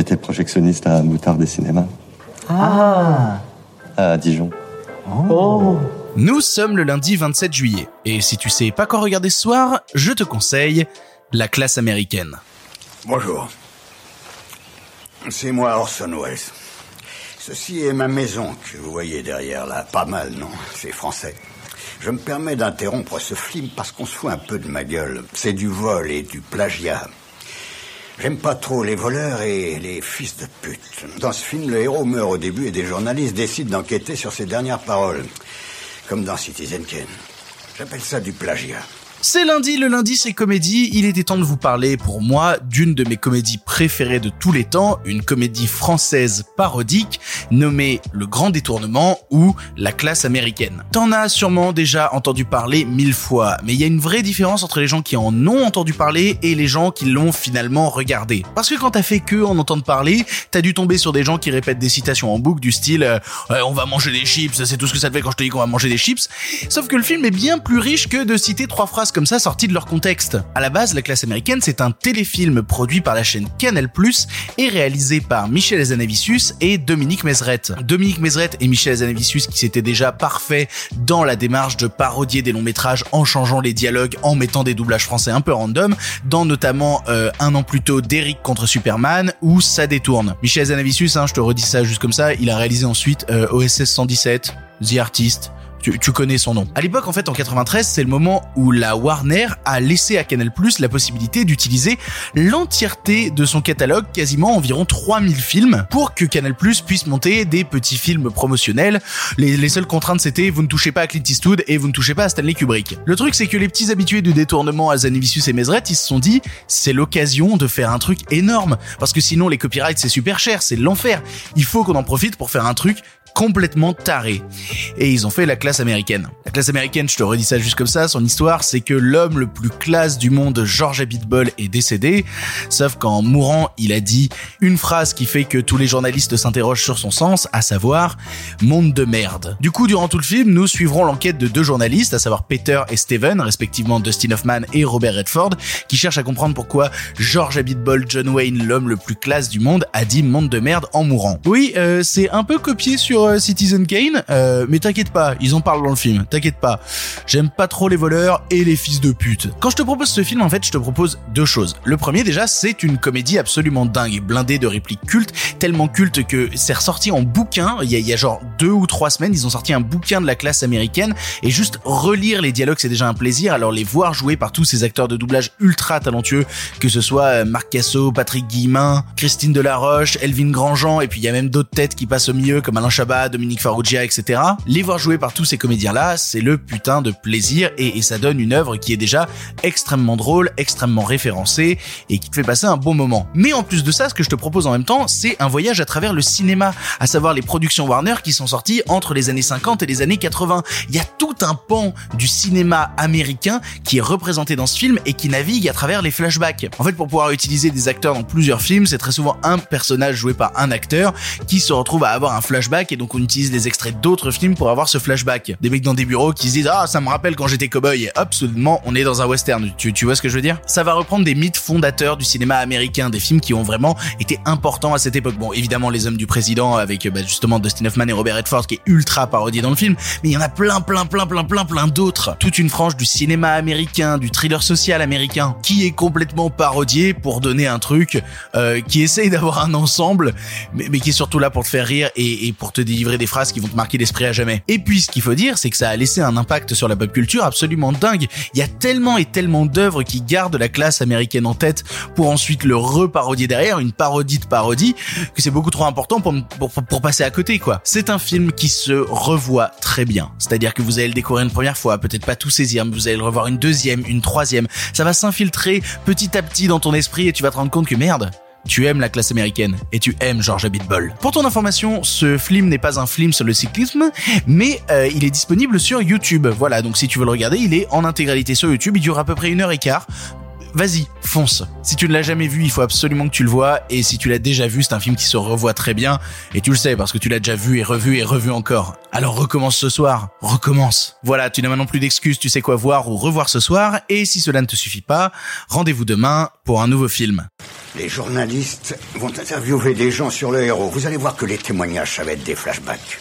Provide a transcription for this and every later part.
J'étais projectionniste à Moutard des cinémas. Ah À Dijon. Oh Nous sommes le lundi 27 juillet, et si tu sais pas quoi regarder ce soir, je te conseille la classe américaine. Bonjour. C'est moi Orson Welles. Ceci est ma maison que vous voyez derrière là. Pas mal, non? C'est français. Je me permets d'interrompre ce film parce qu'on se fout un peu de ma gueule. C'est du vol et du plagiat. J'aime pas trop les voleurs et les fils de pute. Dans ce film, le héros meurt au début et des journalistes décident d'enquêter sur ses dernières paroles. Comme dans Citizen Kane. J'appelle ça du plagiat. C'est lundi, le lundi c'est comédie, il était temps de vous parler pour moi d'une de mes comédies préférées de tous les temps, une comédie française parodique nommée Le Grand Détournement ou La classe américaine. T'en as sûrement déjà entendu parler mille fois, mais il y a une vraie différence entre les gens qui en ont entendu parler et les gens qui l'ont finalement regardé. Parce que quand t'as fait que en entendre parler, t'as dû tomber sur des gens qui répètent des citations en boucle du style euh, Ouais, on va manger des chips, c'est tout ce que ça te fait quand je te dis qu'on va manger des chips. Sauf que le film est bien plus riche que de citer trois phrases comme ça sorties de leur contexte. À la base, La classe américaine, c'est un téléfilm produit par la chaîne Canal+, et réalisé par Michel Azanavicius et Dominique Mézeret. Dominique Mézeret et Michel Azanavicius qui s'étaient déjà parfaits dans la démarche de parodier des longs métrages en changeant les dialogues, en mettant des doublages français un peu random, dans notamment euh, un an plus tôt d'Eric contre Superman, où ça détourne. Michel Azanavicius, hein, je te redis ça juste comme ça, il a réalisé ensuite euh, OSS 117, The Artist, tu, tu, connais son nom. À l'époque, en fait, en 93, c'est le moment où la Warner a laissé à Canal+ la possibilité d'utiliser l'entièreté de son catalogue, quasiment environ 3000 films, pour que Canal+ puisse monter des petits films promotionnels. Les, les seules contraintes, c'était vous ne touchez pas à Clint Eastwood et vous ne touchez pas à Stanley Kubrick. Le truc, c'est que les petits habitués du détournement à Zanivicius et Mesret, ils se sont dit, c'est l'occasion de faire un truc énorme, parce que sinon les copyrights c'est super cher, c'est l'enfer. Il faut qu'on en profite pour faire un truc complètement taré. Et ils ont fait la classe américaine. La classe américaine, je te redis ça juste comme ça, son histoire, c'est que l'homme le plus classe du monde, George Abitbol, est décédé, sauf qu'en mourant, il a dit une phrase qui fait que tous les journalistes s'interrogent sur son sens, à savoir « monde de merde ». Du coup, durant tout le film, nous suivrons l'enquête de deux journalistes, à savoir Peter et Steven, respectivement Dustin Hoffman et Robert Redford, qui cherchent à comprendre pourquoi George Abitbol, John Wayne, l'homme le plus classe du monde, a dit « monde de merde » en mourant. Oui, euh, c'est un peu copié sur euh, Citizen Kane, euh, mais t'inquiète pas, ils en parlent dans le film, t'inquiète pas. J'aime pas trop les voleurs et les fils de pute. Quand je te propose ce film, en fait, je te propose deux choses. Le premier, déjà, c'est une comédie absolument dingue, blindée de répliques cultes, tellement culte que c'est ressorti en bouquin, il y, a, genre deux ou trois semaines, ils ont sorti un bouquin de la classe américaine, et juste relire les dialogues, c'est déjà un plaisir, alors les voir jouer par tous ces acteurs de doublage ultra talentueux, que ce soit Marc Casso, Patrick Guillemin, Christine Delaroche, Elvin Grandjean, et puis il y a même d'autres têtes qui passent au milieu, comme Alain Chabat, Dominique Farrugia, etc. Les voir jouer par tous ces comédiens-là, c'est le putain de plaisir et, et, ça donne une œuvre qui est déjà extrêmement drôle, extrêmement référencée et qui te fait passer un bon moment. Mais en plus de ça, ce que je te propose en même temps, c'est un voyage à travers le cinéma, à savoir les productions Warner qui sont sorties entre les années 50 et les années 80. Il y a tout un pan du cinéma américain qui est représenté dans ce film et qui navigue à travers les flashbacks. En fait, pour pouvoir utiliser des acteurs dans plusieurs films, c'est très souvent un personnage joué par un acteur qui se retrouve à avoir un flashback et donc on utilise des extraits d'autres films pour avoir ce flashback. Des mecs dans des bureaux qui se disent ah ça me rappelle quand j'étais cowboy et hop soudainement on est dans un western. Tu, tu vois ce que je veux dire? Ça va reprendre des mythes fondateurs du cinéma américain, des films qui ont vraiment été importants à cette époque. Bon évidemment les hommes du président avec bah, justement Dustin Hoffman et Robert Redford qui est ultra parodié dans le film, mais il y en a plein plein plein plein plein plein d'autres. Toute une frange du cinéma américain, du thriller social américain qui est complètement parodié pour donner un truc euh, qui essaye d'avoir un ensemble, mais, mais, qui est surtout là pour te faire rire et, et pour te délivrer des phrases qui vont te marquer l'esprit à jamais. Et puis ce qu'il faut dire, c'est que ça a laissé un impact sur la pop culture absolument dingue. Il y a tellement et tellement d'œuvres qui gardent la classe américaine en tête pour ensuite le reparodier derrière, une parodie de parodie, que c'est beaucoup trop important pour, pour, pour passer à côté, quoi. C'est un film qui se revoit très bien. C'est-à-dire que vous allez le découvrir une première fois, peut-être pas tout saisir, mais vous allez le revoir une deuxième, une troisième. Ça va s'infiltrer petit à petit dans ton esprit et tu vas te rendre compte que merde, tu aimes la classe américaine et tu aimes George Abitbol. Pour ton information, ce film n'est pas un film sur le cyclisme, mais euh, il est disponible sur YouTube. Voilà, donc si tu veux le regarder, il est en intégralité sur YouTube. Il dure à peu près une heure et quart. Vas-y, fonce. Si tu ne l'as jamais vu, il faut absolument que tu le vois. Et si tu l'as déjà vu, c'est un film qui se revoit très bien. Et tu le sais parce que tu l'as déjà vu et revu et revu encore. Alors recommence ce soir. Recommence. Voilà, tu n'as maintenant plus d'excuses, tu sais quoi voir ou revoir ce soir. Et si cela ne te suffit pas, rendez-vous demain pour un nouveau film. Les journalistes vont interviewer des gens sur le héros. Vous allez voir que les témoignages, ça va être des flashbacks.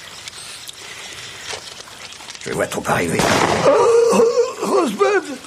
Je vois trop arriver. Oh, oh Rosebud